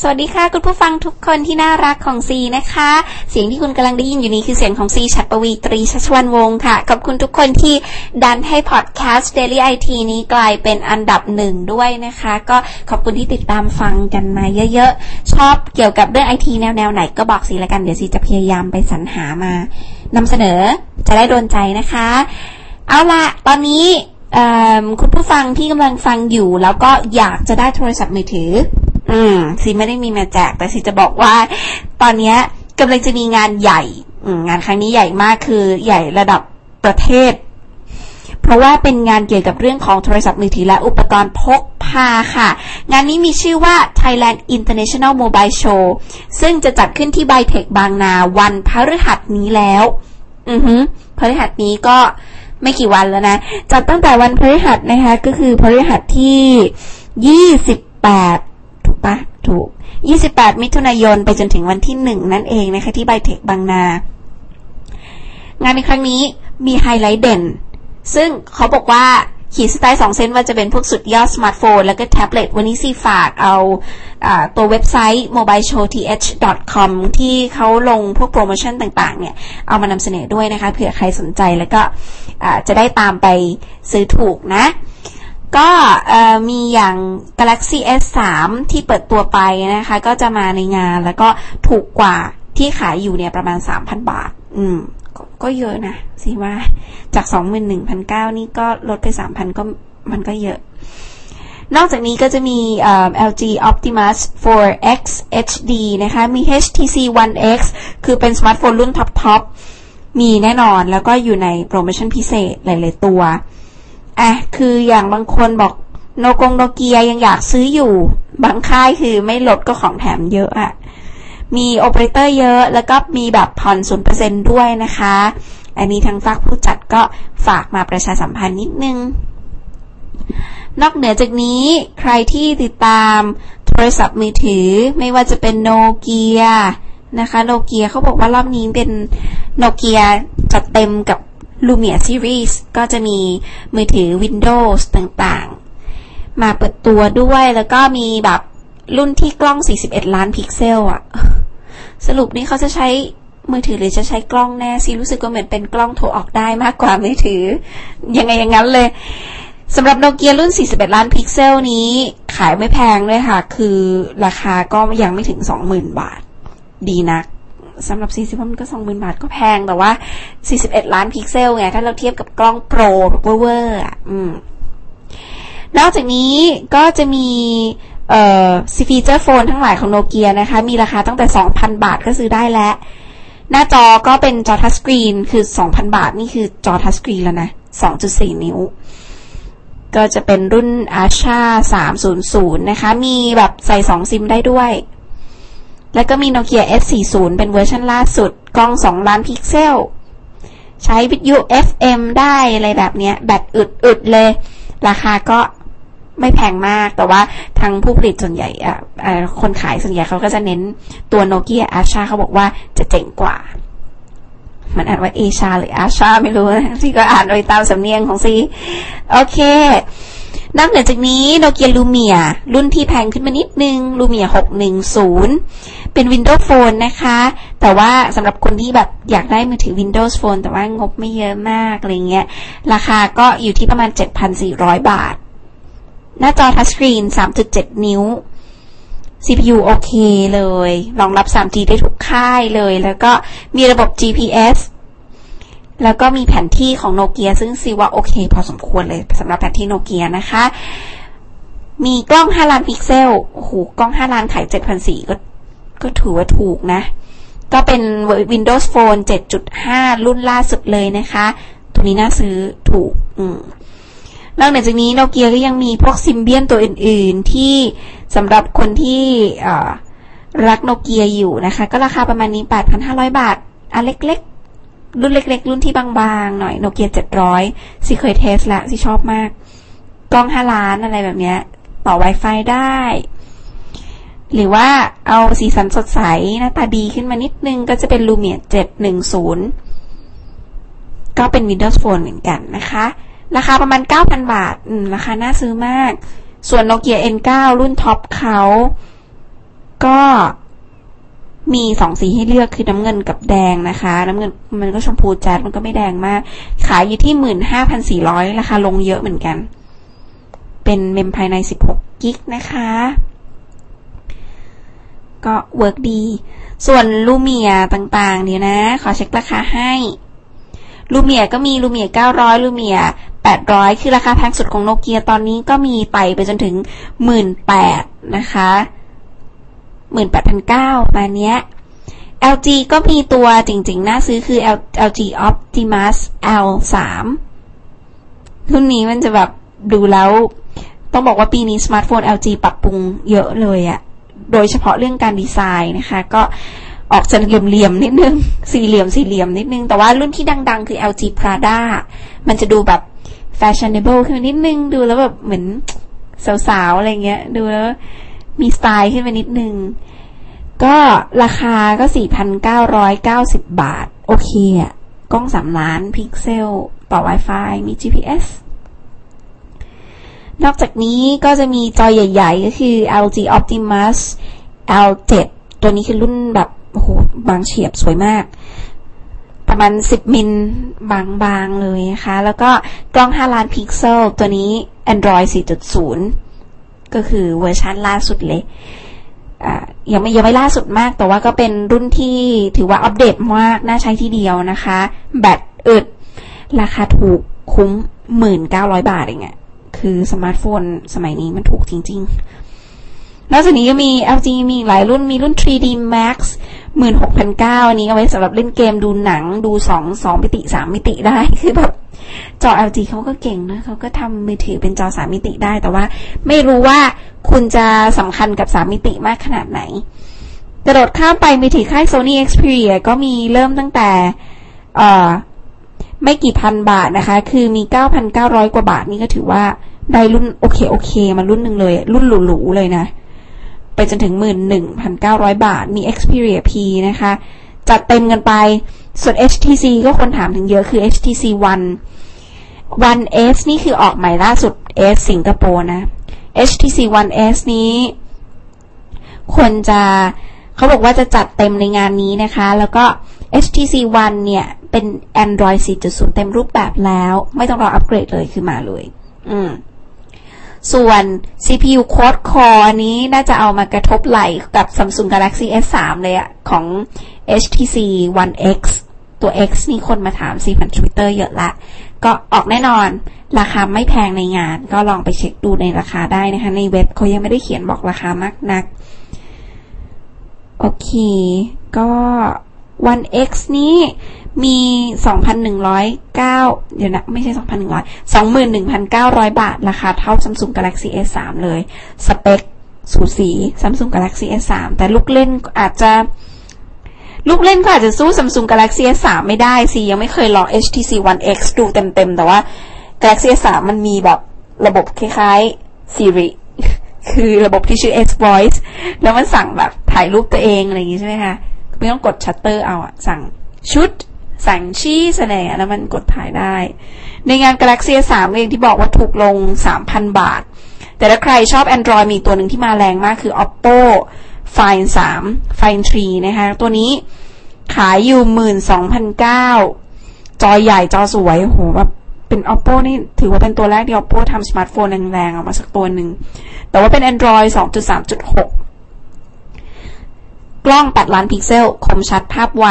สวัสดีค่ะ คุณผู้ฟังทุกคนที่น่ารักของซีนะคะ เสียงที่คุณกำลังได้ยินอยู่นี้คือเสียงของซีชัดปวีตรีชัชวันวงศ์ค่ะ ขอบคุณทุกคนที่ดันให้พอดแคสต์ Daily IT นี้กลายเป็นอันดับหนึ่งด้วยนะคะ ก็ขอบคุณที่ติดตามฟังกันมาเยอะๆ ชอบเกี่ยวกับเรื่องไอทีแนวๆไหนก็บอกซีละกัน เดี๋ยวซีจะพยายามไปสรรหามานำเสนอจะได้โดนใจนะคะ เอาละตอนนี้คุณผู้ฟังที่กำลังฟังอยู่ แล้วก็อยากจะได้โทรศัพท์มือถือ อืมซีไม่ได้มีมาแจกแต่ซีจะบอกว่า ตอนนี้กำลังจะมีงานใหญ่งานครั้งนี้ใหญ่มากคือใหญ่ระดับประเทศ เพราะว่าเป็นงานเกี่ยวกับเรื่องของโทรศัพท์มือถือและอุปกรณ์พกพาค่ะ งานนี้มีชื่อว่า Thailand International Mobile Show ซึ่งจะจัดขึ้นที่ไบเทคบางนาวันพฤหัสนี้แล้ว อือฮึพฤหัสนี้ก็ไม่กี่วันแล้วนะ จัดตั้งแต่วันพฤหัสนะคะ ก็คือพฤหัสที่ 28ปะ ถูก 28 มิถุนายนไปจนถึงวันที่ 1 นั่นเองนะคะที่ไบเทคบางนา งานในครั้งนี้มีไฮไลท์เด่น ซึ่งเขาบอกว่าขีดสไตล์สองเซนว่าจะเป็นพวกสุดยอดสมาร์ทโฟน แล้วก็แท็บเล็ตวันนี้ซีฝากเอาตัวเว็บไซต์ mobileshowth.com ที่เขาลงพวกโปรโมชั่นต่างๆ เนี่ย เอามานำเสนอด้วยนะคะเผื่อใครสนใจแล้วก็จะได้ตามไปซื้อถูกนะ ก็มีอย่าง Galaxy S3 ที่เปิดตัวไปนะคะ ก็จะมาในงานแล้วก็ถูกกว่าที่ขายอยู่เนี่ยประมาณ 3,000 บาท อืมกก็เยอะนะสิว่าจาก 21,900 นี่ก็ลดไป 3,000 ก็มันก็เยอะ นอกจากนี้ก็จะมี LG Optimus 4X HD นะคะ มี HTC One X คือเป็นสมาร์ทโฟนรุ่นท็อปๆมีแน่นอนแล้วก็อยู่ในโปรโมชั่นพิเศษหลาย ๆ ตัว อะคืออย่างบางคนบอกโนกงโนเกียยังอยากซื้ออยู่ บางค่ายคือไม่ลดก็ของแถมเยอะอะมีโอเปอเรเตอร์เยอะ แล้วก็มีแบบผ่อนศูนย์เปอร์เซ็นต์ด้วยนะคะ อันนี้ทางฝากผู้จัดก็ฝากมาประชาสัมพันธ์นิดนึง นอกเหนือจากนี้ใครที่ติดตามโทรศัพท์มือถือไม่ว่าจะเป็นโนเกียนะคะโนเกียเขาบอกว่ารอบนี้เป็นโนเกียจัดเต็มกับ Lumia Series ก็จะมีมือถือ Windows ต่างๆ มาเปิดตัวด้วยแล้วก็มีแบบรุ่นที่กล้อง 41 ล้านพิกเซลอะสรุปนี่เขาจะใช้มือถือหรือจะใช้กล้องแน่ซีรู้สึกว่าเหมือนเป็นกล้องโทรออกได้มากกว่ามือถือ ยังไงอย่างนั้นเลยสำหรับโนเกียรุ่น 41 ล้านพิกเซลนี้ขายไม่แพงเลยค่ะ คือราคาก็ยังไม่ถึง 20,000 บาท ดีนัก สำหรับ 40มันก็ 20,000 บาทก็แพงแต่ว่า 41 ล้านพิกเซลไง ถ้าเราเทียบกับกล้องโปรแบบเวอร์อะอืมนอกจากนี้ก็จะมีเอ่อ feature phone ทั้งหลายของโนเกียนะคะ มีราคาตั้งแต่ 2,000 บาทก็ซื้อได้แล้ว หน้าจอก็เป็นจอ touchscreen คือ 2,000 บาท นี่คือจอ touchscreen แล้วนะ 2.4 นิ้ว ก็จะเป็นรุ่น Asha 300 นะคะ มีแบบใส่ 2 ซิมได้ด้วย แล้วก็มี Nokia S40 เป็นเวอร์ชันล่าสุด กล้อง 2 ล้านพิกเซล ใช้วิทยุ FM ได้อะไรแบบนี้แบตอึดๆเลย ราคาก็ไม่แพงมาก แต่ว่าทางผู้ผลิตส่วนใหญ่อะคนขายส่วนใหญ่เขาก็จะเน้นตัวโนเกียอาชาเขาบอกว่าจะเจ๋งกว่า มันอ่านว่าเอชาหรืออาชาไม่รู้นะที่ก็อ่านโดยตามสำเนียงของซี โอเค นอกจากนี้โนเกียลูเมียรุ่นที่แพงขึ้นมานิดนึงลูเมีย610 เป็น Windows Phone นะคะ แต่ว่าสำหรับคนที่แบบอยากได้มือถือ Windows Phone แต่ว่างบไม่เยอะมากอะไรเงี้ย ราคาก็อยู่ที่ประมาณ 7,400 บาท หน้าจอทัชสกรีน 3.7 นิ้ว CPU โอเคเลย รองรับ 3G ได้ทุกค่ายเลย แล้วก็มีระบบ GPS แล้วก็มีแผนที่ของโนเกียซึ่งซีว่าโอเค พอสมควรเลยสำหรับแผนที่โนเกียนะคะ มีกล้อง 5 ล้านพิกเซลโอ้โหกล้อง 5 ล้านขาย7,400ก็ก็ถือว่าถูกนะ ก็เป็น Windows Phone 7.5 รุ่นล่าสุดเลยนะคะ ตัวนี้น่าซื้อถูก อืมนอกจากนี้โนเกียก็ยังมีพวกซิมเบียนตัวอื่น ๆ ที่สำหรับคนที่รักโนเกียอยู่นะคะ ก็ราคาประมาณนี้ 8,500 บาทอันเล็ก รุ่นเล็ก ๆ รุ่นที่บางๆ หน่อยโนเกียเจ็ดร้อยสิเคยเทสละสิชอบมาก กล้องห้าล้านอะไรแบบเนี้ย ต่อ Wi-Fi ได้ หรือว่าเอาสีสันสดใส หน้าตาดีขึ้นมานิดนึง ก็จะเป็น Lumia 710 ก็เป็น Windows Phone เหมือนกันนะคะ ราคาประมาณ 9,000 บาทราคาน่าซื้อมาก ส่วน Nokia N9 รุ่นท็อปเขาก็ มีสองสีให้เลือกคือน้ำเงินกับแดงนะคะ น้ำเงินมันก็ชมพูจัดมันก็ไม่แดงมาก ขายอยู่ที่หมื่นห้าพันสี่ร้อยราคาลงเยอะเหมือนกัน เป็นเมมภายในสิบหกกิกนะคะ ก็ work ดี ส่วน Lumia ต่างๆ เดี๋ยวนะ ขอเช็คราคาให้ Lumia ก็มี Lumia 900 Lumia 800คือราคาแพงสุดของโนเกียตอนนี้ก็มีไต่ไปจนถึง18,000นะคะ 18,900มาเนี้ย LG ก็มีตัวจริงๆ น่าซื้อคือ LG Optimus L3 รุ่นนี้มันจะแบบดูแล้ว ต้องบอกว่าปีนี้สมาร์ทโฟน LG ปรับปรุงเยอะเลยอะโดยเฉพาะเรื่องการดีไซน์นะคะ ก็ออกจะเหลี่ยมๆนิดนึง สี่เหลี่ยมสี่เหลี่ยมนิดนึง แต่ว่ารุ่นที่ดังๆ คือ LG Prada มันจะดูแบบ fashionable ขึ้นนิดนึง ดูแล้วแบบเหมือนสาวๆ อะไรเงี้ย ดูแล้ว มีสไตล์ขึ้นมานิดนึง ก็ราคาก็ 4,990 บาท โอเคอะกล้อง 3 ล้านพิกเซล ต่อ Wi-Fi มี GPS นอกจากนี้ก็จะมีจอใหญ่ ๆ ก็คือ LG Optimus L7 ตัวนี้คือรุ่นแบบโอ้โหบางเฉียบสวยมาก ประมาณ 10 มิลบาง ๆ เลยนะคะ แล้วก็กล้อง 5 ล้านพิกเซล ตัวนี้ Android 4.0 ก็คือเวอร์ชันล่าสุดเลยยังไม่ยังไม่ล่าสุดมาก แต่ว่าก็เป็นรุ่นที่ถือว่าอัปเดตมาก น่าใช้ทีเดียวนะคะ แบตอึด ราคาถูกคุ้มหมื่นเก้าร้อยบาทเองอะคือสมาร์ทโฟนสมัยนี้มันถูกจริง ๆ นอกจากนี้ก็มี LG มีหลายรุ่นมีรุ่น 3D Max 16,900อันนี้เอาไว้สำหรับเล่นเกมดูหนังดูสองสองมิติสามมิติได้คือแบบจอ LG เขาก็เก่งนะเขาก็ทำมือถือเป็นจอสามมิติได้ แต่ว่าไม่รู้ว่าคุณจะสำคัญกับสามมิติมากขนาดไหน กระโดดข้ามไปมือถือค่าย Sony Xperia ก็มีเริ่มตั้งแต่ไม่กี่พันบาทนะคะ คือมี 9,900 กว่าบาทนี่ก็ถือว่าได้รุ่นโอเคโอเค มารุ่นหนึ่งเลย รุ่นหรูๆเลยนะ ไปจนถึง 11,900 บาท มี Xperia P นะคะ จัดเต็มกันไป ส่วน HTC ก็คนถามถึงเยอะคือ HTC One One S นี่คือออกใหม่ล่าสุด S สิงคโปร์นะ HTC One S นี้ควรจะเขาบอกว่าจะจัดเต็มในงานนี้นะคะ แล้วก็ HTC One เนี่ยเป็น Android 4.0 เต็มรูปแบบแล้ว ไม่ต้องรออัปเกรดเลยคือมาเลย อืม ส่วน CPU Quad Core อันนี้น่าจะเอามากระทบไหลกับ Samsung Galaxy S3 เลยอะของ HTC One X ตัว X นี่คนมาถามซีผ่านทวิตเตอร์เยอะละ ก็ออกแน่นอนราคาไม่แพงในงาน ก็ลองไปเช็คดูในราคาได้นะคะ ในเว็บเขายังไม่ได้เขียนบอกราคามากนัก โอเค ก็ One X นี้มี2,109เดี๋ยวนะไม่ใช่2,100 21,900บาท ราคาเท่า Samsung Galaxy S3 เลย สเปคสูสี Samsung Galaxy S3 แต่ลูกเล่นอาจจะ ลูกเล่นก็อาจจะสู้ Samsung Galaxy S3 ไม่ได้สิ ยังไม่เคยลอง HTC One X ดูเต็มๆ แต่ว่า Galaxy S3 มันมีแบบระบบคล้ายๆ Siri คือระบบที่ชื่อ S Voice แล้วมันสั่งแบบถ่ายรูปตัวเองอะไรอย่างงี้ใช่ไหมคะ ไม่ต้องกดชัตเตอร์เอาอะสั่งชุด สั่งชี้แสดงแล้วมันกดถ่ายได้ ในงาน Galaxy S3 เองที่บอกว่าถูกลง 3,000 บาท แต่ถ้าใครชอบ Android มีตัวหนึ่งที่มาแรงมากคือ Oppo Find 3 Find 3 นะคะ ตัวนี้ขายอยู่ 12,900 จอใหญ่จอสวยโหแบบเป็น Oppo นี่ถือว่าเป็นตัวแรกที่ Oppo ทำสมาร์ทโฟนแรงๆออกมาสักตัวหนึ่ง แต่ว่าเป็น Android 2.3.6ก ล้อง 8 ล้านพิกเซล คมชัดภาพไว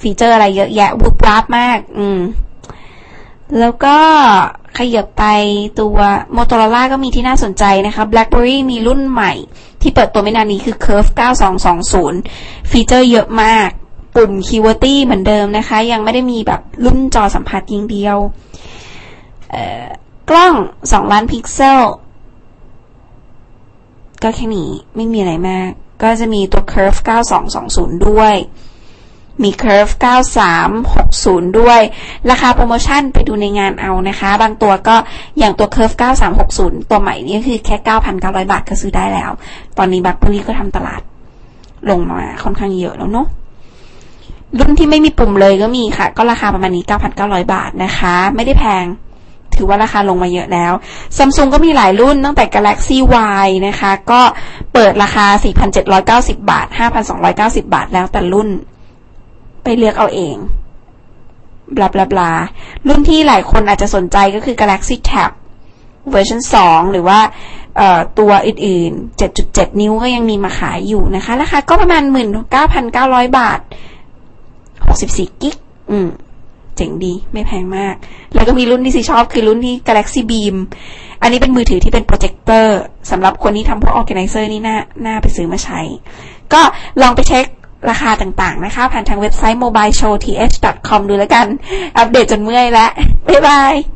feature อะไรเยอะแยะวุบวับมาก อืม แล้วก็ขยับไปตัว Motorola ก็มีที่น่าสนใจนะคะ BlackBerry มีรุ่นใหม่ ที่เปิดตัวไม่นานนี้คือ Curve 9220 ฟีเจอร์เยอะมาก ปุ่ม QWERTY เหมือนเดิมนะคะ ยังไม่ได้มีแบบรุ่นจอสัมผัสยิงเดียว กล้อง 2 ล้านพิกเซล ก็แค่นี้ไม่มีอะไรมาก ก็จะมีตัว Curve 9220 ด้วย มี Curve 9360 ด้วย ราคาโปรโมชั่นไปดูในงานเอานะคะ บางตัวก็อย่างตัว Curve 9360 ตัวใหม่นี่คือแค่ 9,900 บาทก็ซื้อได้แล้ว ตอนนี้บัคเบอรี่ก็ทำตลาดลงมาค่อนข้างเยอะแล้วเนาะรุ่นที่ไม่มีปุ่มเลยก็มีค่ะ ก็ราคาประมาณนี้ 9,900 บาทนะคะ ไม่ได้แพง ถือว่าราคาลงมาเยอะแล้วซัมซุงก็มีหลายรุ่นตั้งแต่ Galaxy Y นะคะ ก็เปิดราคา 4,790 บาท 5,290 บาทแล้วแต่รุ่น ไปเลือกเอาเองบลาบลาบลารุ่นที่หลายคนอาจจะสนใจก็คือ Galaxy Tab เวอร์ชัน2 หรือว่าตัวอื่นๆ 7.7 นิ้วก็ยังมีมาขายอยู่นะคะ ราคาก็ประมาณ 19,900 บาท 64 กิก อืม เจ๋งดี ไม่แพงมาก แล้วก็มีรุ่นที่ซีชอบคือรุ่นที่ Galaxy Beam อันนี้เป็นมือถือที่เป็นโปรเจคเตอร์สำหรับคนที่ทำพวก Organizer นี่น่าน่าไปซื้อมาใช้ ก็ลองไปเช็คราคาต่างๆนะคะ ผ่านทางเว็บไซต์ mobileshowth.com ดูแล้วกัน อัปเดตจนเมื่อยแล้ว บ๊ายบาย